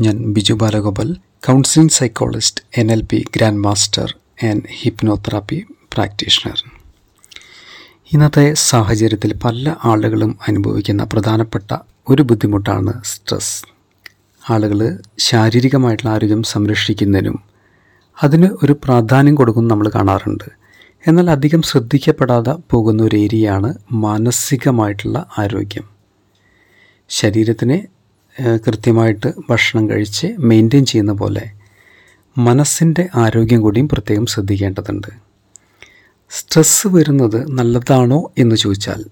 ഞാൻ Biju Balagopal counselling psychologist N L P grand master and hypnotherapy practitioner ഇന്നത്തെ സാഹചര്യത്തിൽ പല ആളുകളും അനുഭവിക്കുന്ന പ്രധാനപ്പെട്ട ഒരു ബുദ്ധിമുട്ടാണ് സ്ട്രെസ് ആളുകൾ ശാരീരികമായിട്ടുള്ള ആരോഗ്യം സംരക്ഷിക്കുന്നതിനും അതിന് ഒരു പ്രാധാന്യം കൊടുക്കുന്നു നമ്മൾ കാണാറുണ്ട്. എന്നാൽ അധികം ശ്രദ്ധിക്കപ്പെടാതെ പോകുന്ന ഒരു ഏരിയയാണ് മാനസികമായിട്ടുള്ള ആരോഗ്യം. ശരീരത്തിനെ കൃത്യമായിട്ട് ഭക്ഷണം കഴിച്ച് മെയിന്റെയിൻ ചെയ്യുന്ന പോലെ മനസ്സിന്റെ ആരോഗ്യം കൂടിയും പ്രത്യേകം ശ്രദ്ധിക്കേണ്ടതുണ്ട്. സ്ട്രെസ്സ് വരുന്നത് നല്ലതാണോ എന്ന് ചോദിച്ചാൽ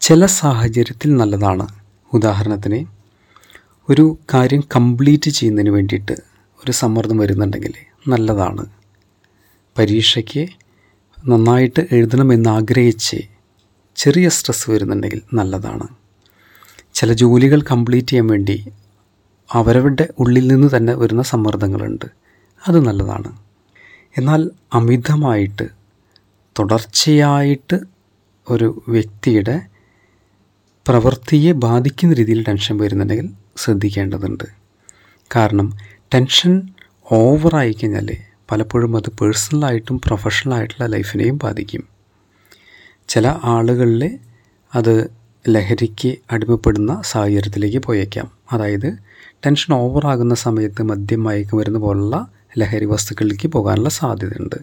ചില സാഹചര്യത്തിൽ നല്ലതാണ്. ഉദാഹരണത്തിന് ഒരു കാര്യം കംപ്ലീറ്റ് ചെയ്യുന്നതിന് വേണ്ടിയിട്ട് ഒരു സമ്മർദ്ദം വരുന്നുണ്ടെങ്കിൽ നല്ലതാണ്. പരീക്ഷയ്ക്ക് നന്നായിട്ട് എഴുതണമെന്ന് ആഗ്രഹിച്ച് ചെറിയ സ്ട്രെസ് വരുന്നുണ്ടെങ്കിൽ നല്ലതാണ്. ചില ജോലികൾ കംപ്ലീറ്റ് ചെയ്യാൻ വേണ്ടി അവരവരുടെ ഉള്ളിൽ നിന്ന് തന്നെ വരുന്ന സമ്മർദ്ദങ്ങളുണ്ട്. അത് നല്ലതാണ്. എന്നാൽ അമിതമായിട്ട് തുടർച്ചയായിട്ട് ഒരു വ്യക്തിയുടെ പ്രവൃത്തിയെ ബാധിക്കുന്ന രീതിയിൽ ടെൻഷൻ വരുന്നുണ്ടെങ്കിൽ ശ്രദ്ധിക്കേണ്ടതുണ്ട്. കാരണം ടെൻഷൻ ഓവറായി കഴിഞ്ഞാൽ പലപ്പോഴും അത് പേഴ്സണലായിട്ടും പ്രൊഫഷണലായിട്ടുള്ള ലൈഫിനെയും ബാധിക്കും. ചില ആളുകളിൽ അത് ലഹരിക്ക് അടിമപ്പെടുന്ന സാഹചര്യത്തിലേക്ക് പോയേക്കാം. അതായത് ടെൻഷൻ ഓവറാകുന്ന സമയത്ത് മദ്യം മയക്കുമരുന്ന് പോലുള്ള ലഹരി വസ്തുക്കളിലേക്ക് പോകാനുള്ള സാധ്യതയുണ്ട്.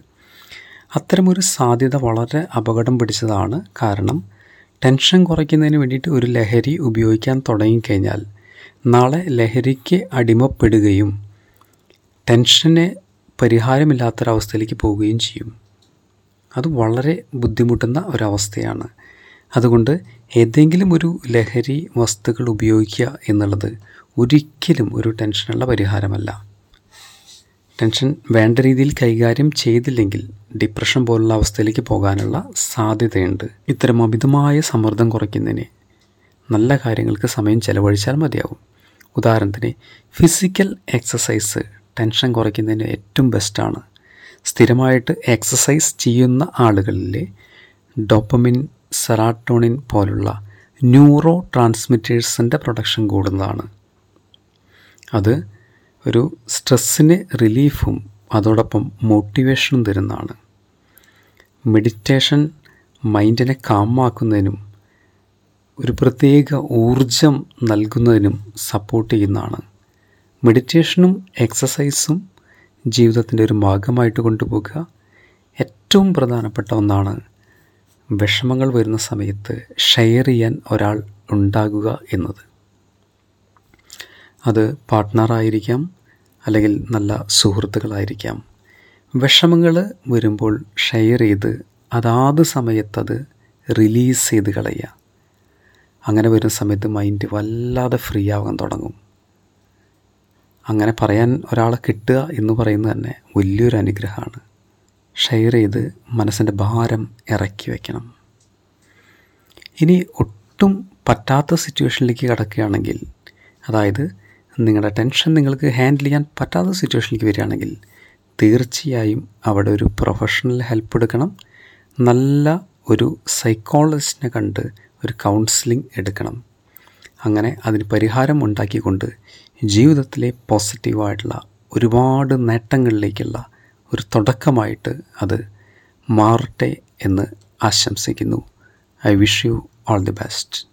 അത്തരമൊരു സാധ്യത വളരെ അപകടം പിടിച്ചതാണ് കാരണം ടെൻഷൻ കുറയ്ക്കുന്നതിന് വേണ്ടിയിട്ട് ഒരു ലഹരി ഉപയോഗിക്കാൻ തുടങ്ങിക്കഴിഞ്ഞാൽ നാളെ ലഹരിക്ക് അടിമപ്പെടുകയും ടെൻഷന് പരിഹാരമില്ലാത്തൊരവസ്ഥയിലേക്ക് പോവുകയും ചെയ്യും. അത് വളരെ ബുദ്ധിമുട്ടുന്ന ഒരവസ്ഥയാണ്. അതുകൊണ്ട് ഏതെങ്കിലും ഒരു ലഹരി വസ്തുക്കൾ ഉപയോഗിക്കുക എന്നുള്ളത് ഒരിക്കലും ഒരു ടെൻഷനുള്ള പരിഹാരമല്ല. ടെൻഷൻ വേണ്ട രീതിയിൽ കൈകാര്യം ചെയ്തില്ലെങ്കിൽ ഡിപ്രഷൻ പോലുള്ള അവസ്ഥയിലേക്ക് പോകാനുള്ള സാധ്യതയുണ്ട്. ഇത്തരം അമിതമായ സമ്മർദ്ദം കുറയ്ക്കുന്നതിന് നല്ല കാര്യങ്ങൾക്ക് സമയം ചെലവഴിച്ചാൽ മതിയാവും. ഉദാഹരണത്തിന് ഫിസിക്കൽ എക്സസൈസ് ടെൻഷൻ കുറയ്ക്കുന്നതിന് ഏറ്റവും ബെസ്റ്റാണ് സ്ഥിരമായിട്ട് എക്സസൈസ് ചെയ്യുന്ന ആളുകളിൽ ഡോപ്പമിൻ സെറാട്ടോണിൻ പോലുള്ള ന്യൂറോ ട്രാൻസ്മിറ്റേഴ്സിന്റെ പ്രൊഡക്ഷൻ കൂടുന്നതാണ്. അത് ഒരു സ്ട്രെസ്സിന് റിലീഫും അതോടൊപ്പം മോട്ടിവേഷനും തരുന്നതാണ്. മെഡിറ്റേഷൻ മൈൻഡിനെ കാമാക്കുന്നതിനും ഒരു പ്രത്യേക ഊർജം നൽകുന്നതിനും സപ്പോർട്ട് ചെയ്യുന്നതാണ്. മെഡിറ്റേഷനും എക്സസൈസും ജീവിതത്തിന്റെ ഒരു ഭാഗമായിട്ട് കൊണ്ടുപോകുക ഏറ്റവും പ്രധാനപ്പെട്ട ഒന്നാണ് വിഷമങ്ങൾ വരുന്ന സമയത്ത് ഷെയർ ചെയ്യാൻ ഒരാൾ ഉണ്ടാകുക എന്നത്. അത് പാർട്ട്ണറായിരിക്കാം അല്ലെങ്കിൽ നല്ല സുഹൃത്തുക്കളായിരിക്കാം. വിഷമങ്ങൾ വരുമ്പോൾ ഷെയർ ചെയ്ത് അതാത് സമയത്തത് റിലീസ് ചെയ്ത് കളയുക. അങ്ങനെ വരുന്ന സമയത്ത് മൈൻഡ് വല്ലാതെ ഫ്രീ ആവാൻ തുടങ്ങും. അങ്ങനെ പറയാൻ ഒരാളെ കിട്ടുക എന്ന് പറയുന്നത് തന്നെ വലിയൊരു അനുഗ്രഹമാണ്. ഷെയർ ചെയ്ത് മനസ്സിന്റെ ഭാരം ഇറക്കി വയ്ക്കണം ഇനി ഒട്ടും പറ്റാത്ത സിറ്റുവേഷനിലേക്ക് കിടക്കുകയാണെങ്കിൽ അതായത് നിങ്ങളുടെ ടെൻഷൻ നിങ്ങൾക്ക് ഹാൻഡിൽ ചെയ്യാൻ പറ്റാത്ത സിറ്റുവേഷനിലേക്ക് വരികയാണെങ്കിൽ തീർച്ചയായും അവിടെ ഒരു പ്രൊഫഷണൽ ഹെൽപ്പ് എടുക്കണം. നല്ല ഒരു സൈക്കോളജിസ്റ്റിനെ കണ്ട് ഒരു കൗൺസിലിംഗ് എടുക്കണം. അങ്ങനെ അതിന് പരിഹാരം ഉണ്ടാക്കിക്കൊണ്ട് ജീവിതത്തിലെ പോസിറ്റീവായിട്ടുള്ള ഒരുപാട് നേട്ടങ്ങളിലേക്കുള്ള ഒരു തുടക്കമായിട്ട് അത് മാറട്ടെ എന്ന് ആശംസിക്കുന്നു. I wish you all the best.